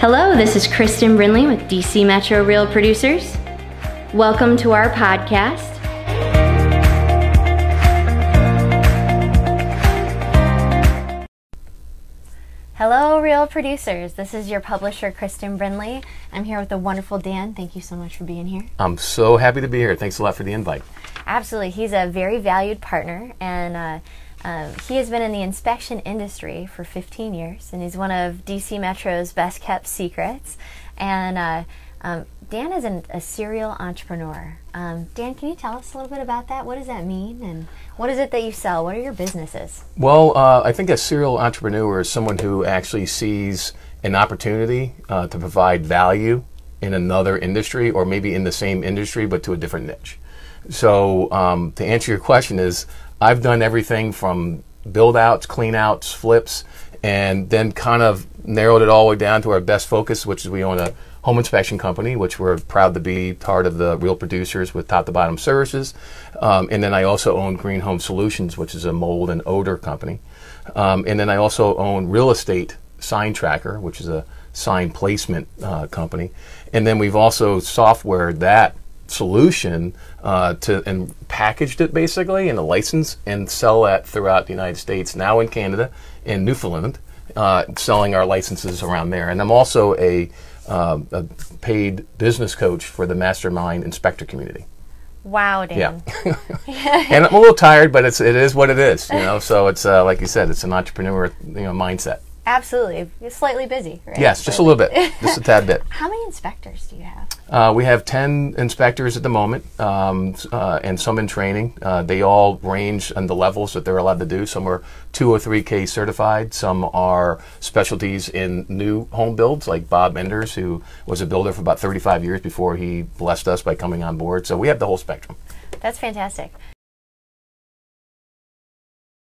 Hello, this is Kristen Brindley with DC Metro Real Producers. Welcome to our podcast. Hello, Real Producers. This is your publisher, Kristen Brindley. I'm here with the wonderful Dan. Thank you so much for being here. I'm so happy to be here. Thanks a lot for the invite. Absolutely. He's a very valued partner, and uh, um, he has been in the inspection industry for 15 years, and he's one of DC Metro's best kept secrets. And uh, um, Dan is an, a serial entrepreneur. Um, Dan, can you tell us a little bit about that? What does that mean? And what is it that you sell? What are your businesses? Well, uh, I think a serial entrepreneur is someone who actually sees an opportunity uh, to provide value in another industry or maybe in the same industry but to a different niche. So, um, to answer your question, is I've done everything from build outs, clean outs, flips, and then kind of narrowed it all the way down to our best focus, which is we own a home inspection company, which we're proud to be part of the real producers with top to bottom services. Um, and then I also own Green Home Solutions, which is a mold and odor company. Um, and then I also own Real Estate Sign Tracker, which is a sign placement uh, company. And then we've also softwared that solution uh, to and packaged it basically in a license and sell that throughout the United States, now in Canada, in Newfoundland, uh, selling our licenses around there. And I'm also a, uh, a paid business coach for the Mastermind Inspector community. Wow, Dan. Yeah. and I'm a little tired, but it's it is what it is, you know. So it's uh, like you said, it's an entrepreneur, you know, mindset. Absolutely. You're slightly busy, right? Yes, just a little bit, just a tad bit. How many inspectors do you have? Uh, we have 10 inspectors at the moment um, uh, and some in training. Uh, they all range in the levels that they're allowed to do. Some are 2 or 3K certified. Some are specialties in new home builds, like Bob Enders, who was a builder for about 35 years before he blessed us by coming on board. So we have the whole spectrum. That's fantastic.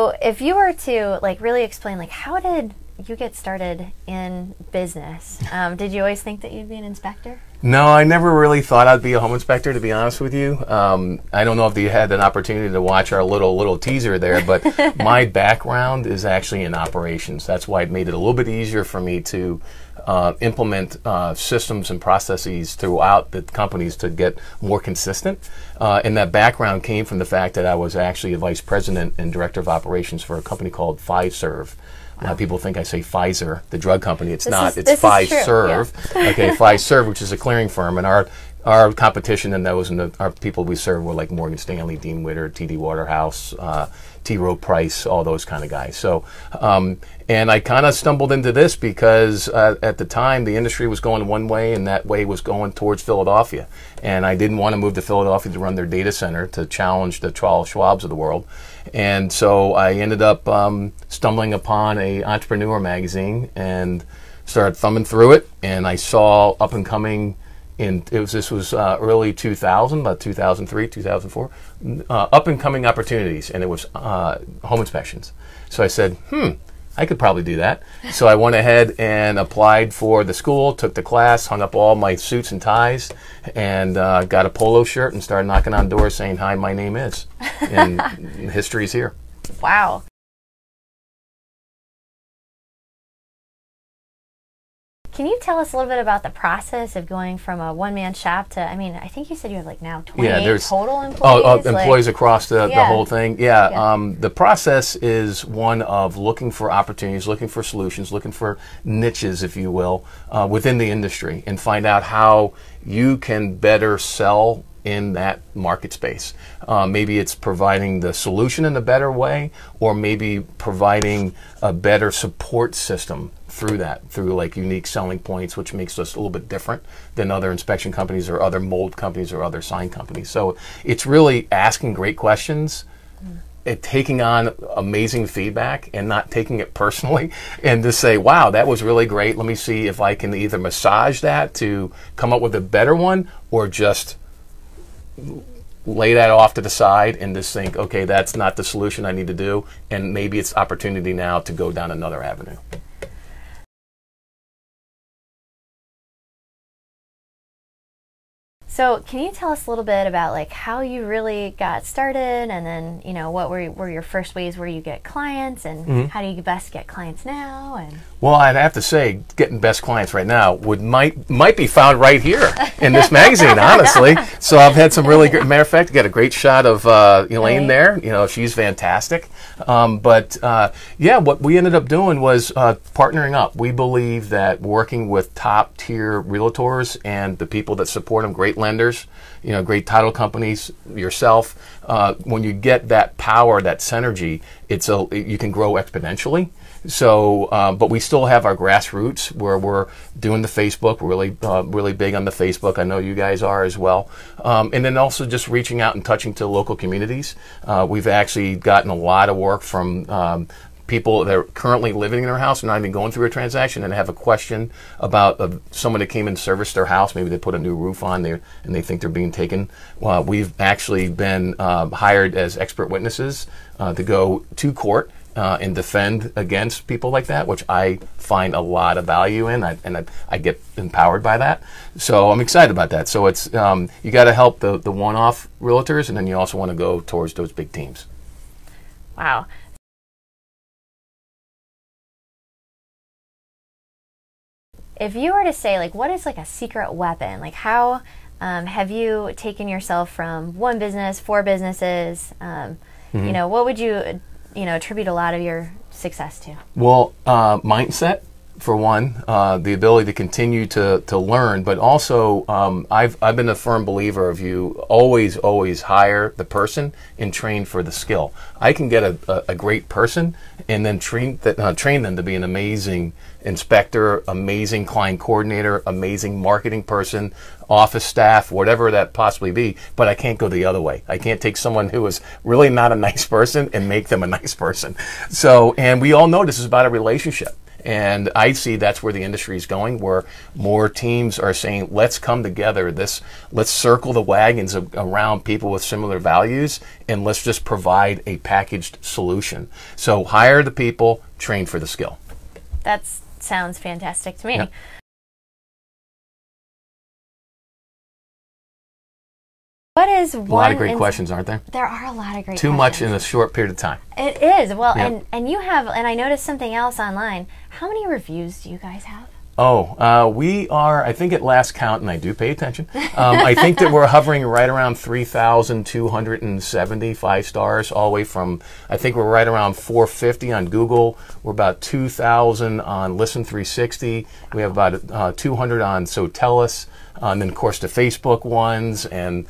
So if you were to like really explain like how did you get started in business? Um, did you always think that you'd be an inspector? No, I never really thought I'd be a home inspector. To be honest with you, um, I don't know if you had an opportunity to watch our little little teaser there, but my background is actually in operations. That's why it made it a little bit easier for me to uh, implement uh, systems and processes throughout the companies to get more consistent. Uh, and that background came from the fact that I was actually a vice president and director of operations for a company called Fiserv. A lot of people think I say Pfizer, the drug company. It's This not. is- it's true, Fiserv. okay, Fiserv, which is a clearing firm, and our our competition in those and the, our people we serve were like Morgan Stanley, Dean Witter, TD Waterhouse, uh, T. Rowe Price, all those kind of guys. So, um, and I kind of stumbled into this because uh, at the time the industry was going one way, and that way was going towards Philadelphia, and I didn't want to move to Philadelphia to run their data center to challenge the Charles Schwabs of the world, and so I ended up um, stumbling upon a entrepreneur magazine and started thumbing through it, and I saw up and coming in it was this was uh, early 2000 about 2003 2004 uh, up and coming opportunities. And it was uh, home inspections. So i said hmm i could probably do that. So i went ahead and applied for the school took the class hung up all my suits and ties and uh, got a polo shirt and started knocking on doors saying hi my name is. And history's here. Wow. Can you tell us a little bit about the process of going from a one man shop to, I mean, I think you said you have like now 28 there's- total employees? Oh, uh, like- employees across the, the whole thing. Yeah. Yeah. Um, the process is one of looking for opportunities, looking for solutions, looking for niches, if you will, uh, within the industry, and find out how you can better sell in that market space. Uh, maybe it's providing the solution in a better way, or maybe providing a better support system through that, through like unique selling points, which makes us a little bit different than other inspection companies or other mold companies or other sign companies. So it's really asking great questions. Mm. It, taking on amazing feedback and not taking it personally and to say wow that was really great let me see if i can either massage that to come up with a better one or just lay that off to the side and just think okay that's not the solution i need to do and maybe it's opportunity now to go down another avenue So, can you tell us a little bit about like how you really got started, and then you know what were were your first ways where you get clients, and Mm-hmm. how do you best get clients now? And Well, I'd have to say, getting best clients right now would might might be found right here in this magazine, honestly. So I've had some really good. Matter of fact, got a great shot of uh, Elaine Right. there. You know, she's fantastic. Um, but uh, yeah, what we ended up doing was uh, partnering up. We believe that working with top tier realtors and the people that support them, great lenders, you know, great title companies, yourself. Uh, when you get that power, that synergy, it's a you can grow exponentially. So, uh, but we still have our grassroots where we're doing the Facebook, really, uh, really big on the Facebook. I know you guys are as well. Um, and then also just reaching out and touching to local communities. Uh, we've actually gotten a lot of work from um, people that are currently living in their house and not even going through a transaction and have a question about uh, someone that came and serviced their house. Maybe they put a new roof on there and they think they're being taken. Well, we've actually been um, hired as expert witnesses uh, to go to court uh, and defend against people like that, which I find a lot of value in, I, and I, I get empowered by that. So I'm excited about that. So it's um, you got to help the the one-off realtors, and then you also want to go towards those big teams. wow, if you were to say like what is like a secret weapon, like how um, have you taken yourself from one business, four businesses? Um, Mm-hmm. You know, what would you you know attribute a lot of your success to? Well, uh, mindset for one, uh, the ability to continue to, to learn, but also um, I've, I've been a firm believer of you always, always hire the person and train for the skill. I can get a, a, a great person and then train, th- uh, train them to be an amazing inspector, amazing client coordinator, amazing marketing person, office staff, whatever that possibly be, but I can't go the other way. I can't take someone who is really not a nice person and make them a nice person. So, and we all know this is about a relationship. And I see that's where the industry is going, where more teams are saying, "Let's come together. This, let's circle the wagons of, around people with similar values, and let's just provide a packaged solution." So hire the people, train for the skill. That sounds fantastic to me. Yeah. What is one? A lot of great questions, aren't there? There are a lot of great. Too much in a short period of time. It is well, Yeah. and and you have, and I noticed something else online. How many reviews do you guys have? Oh, uh, we are, I think at last count, and I do pay attention, um, I think that we're hovering right around three thousand two hundred and seventy-five stars, all the way from, I think we're right around 450 on Google. We're about 2,000 on Listen 360. We have about uh, 200 on Sotellus, uh, and then, of course, the Facebook ones. And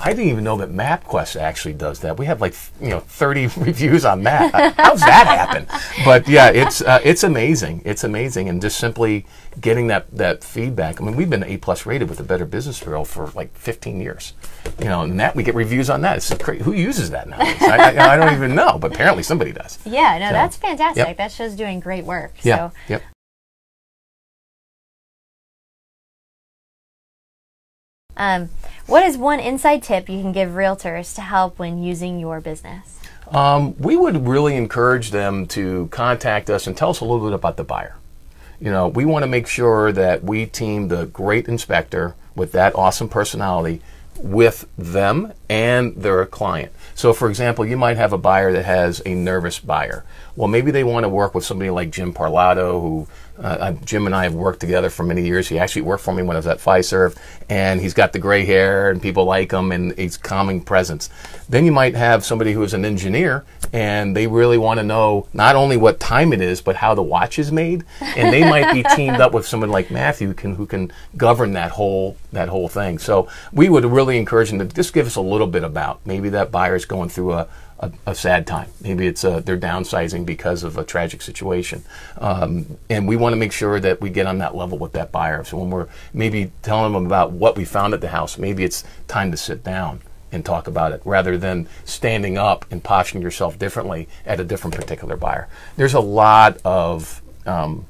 I didn't even know that MapQuest actually does that. We have like you know 30 reviews on that. How's that happen? But yeah, it's uh, it's amazing. It's amazing, and just simply getting that that feedback. I mean, we've been A plus rated with the Better Business Bureau for like 15 years. You know, and that we get reviews on that. It's crazy. Who uses that now? I, I, I don't even know, but apparently somebody does. Yeah, no, So, that's fantastic. yep. That show's doing great work. Yeah. So, Yep. Um, what is one inside tip you can give realtors to help when using your business? Um, we would really encourage them to contact us and tell us a little bit about the buyer. You know, we want to make sure that we team the great inspector with that awesome personality with them and their client. So, for example, you might have a buyer that has a nervous buyer. Well, maybe they want to work with somebody like Jim Parlato, who uh, uh, Jim and I have worked together for many years. He actually worked for me when I was at Fiserv, and he's got the gray hair, and people like him, and he's calming presence. Then you might have somebody who is an engineer, and they really want to know not only what time it is, but how the watch is made, and they might be teamed up with someone like Matthew, who can, who can govern that whole that whole thing. So we would really encourage them to just give us a little bit about maybe that buyer's going through a a, a sad time. Maybe it's uh, they're downsizing because of a tragic situation, um, and we want to make sure that we get on that level with that buyer. So when we're maybe telling them about what we found at the house, maybe it's time to sit down and talk about it rather than standing up and posturing yourself differently at a different particular buyer. There's a lot of um,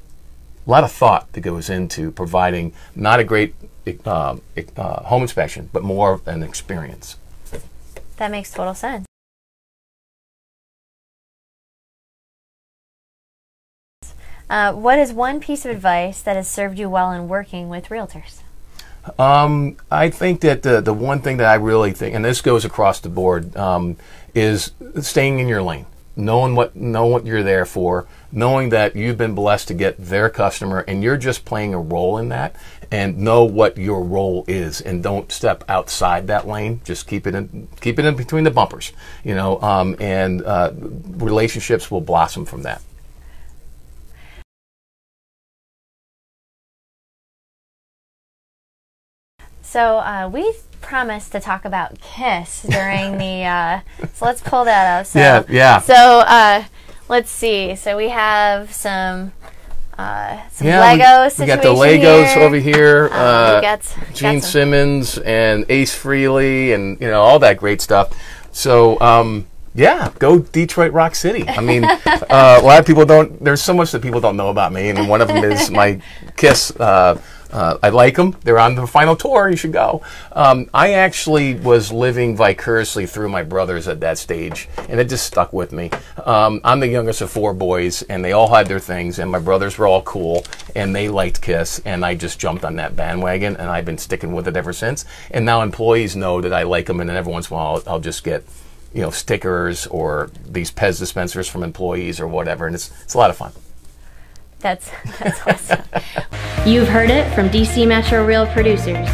a lot of thought that goes into providing not a great uh, uh, home inspection, but more of an experience. That makes total sense. Uh, what is one piece of advice that has served you well in working with realtors? Um, I think that the the one thing that I really think, and this goes across the board, um, is staying in your lane, knowing what knowing what you're there for, knowing that you've been blessed to get their customer, and you're just playing a role in that, and know what your role is, and don't step outside that lane. Just keep it in keep it in between the bumpers, you know, um, and uh, relationships will blossom from that. So uh, we promised to talk about Kiss during the. Uh, so let's pull that up. So, Yeah, yeah. So uh, let's see. So we have some. Uh, some Lego we, we got the Legos here. over here. Uh, Uh, got, got Gene some- Simmons and Ace Frehley and you know all that great stuff. So um, yeah, go Detroit Rock City. I mean, uh, a lot of people don't. There's so much that people don't know about me, and one of them is my Kiss. Uh, I like them. They're on the final tour. You should go. Um, I actually was living vicariously through my brothers at that stage, and it just stuck with me. Um, I'm the youngest of four boys, and they all had their things, and my brothers were all cool, and they liked Kiss, and I just jumped on that bandwagon, and I've been sticking with it ever since. And now employees know that I like them, and then every once in a while I'll, I'll just get you know stickers or these Pez dispensers from employees or whatever, and it's it's a lot of fun. That's that's awesome. You've heard it from DC Metro Real producers.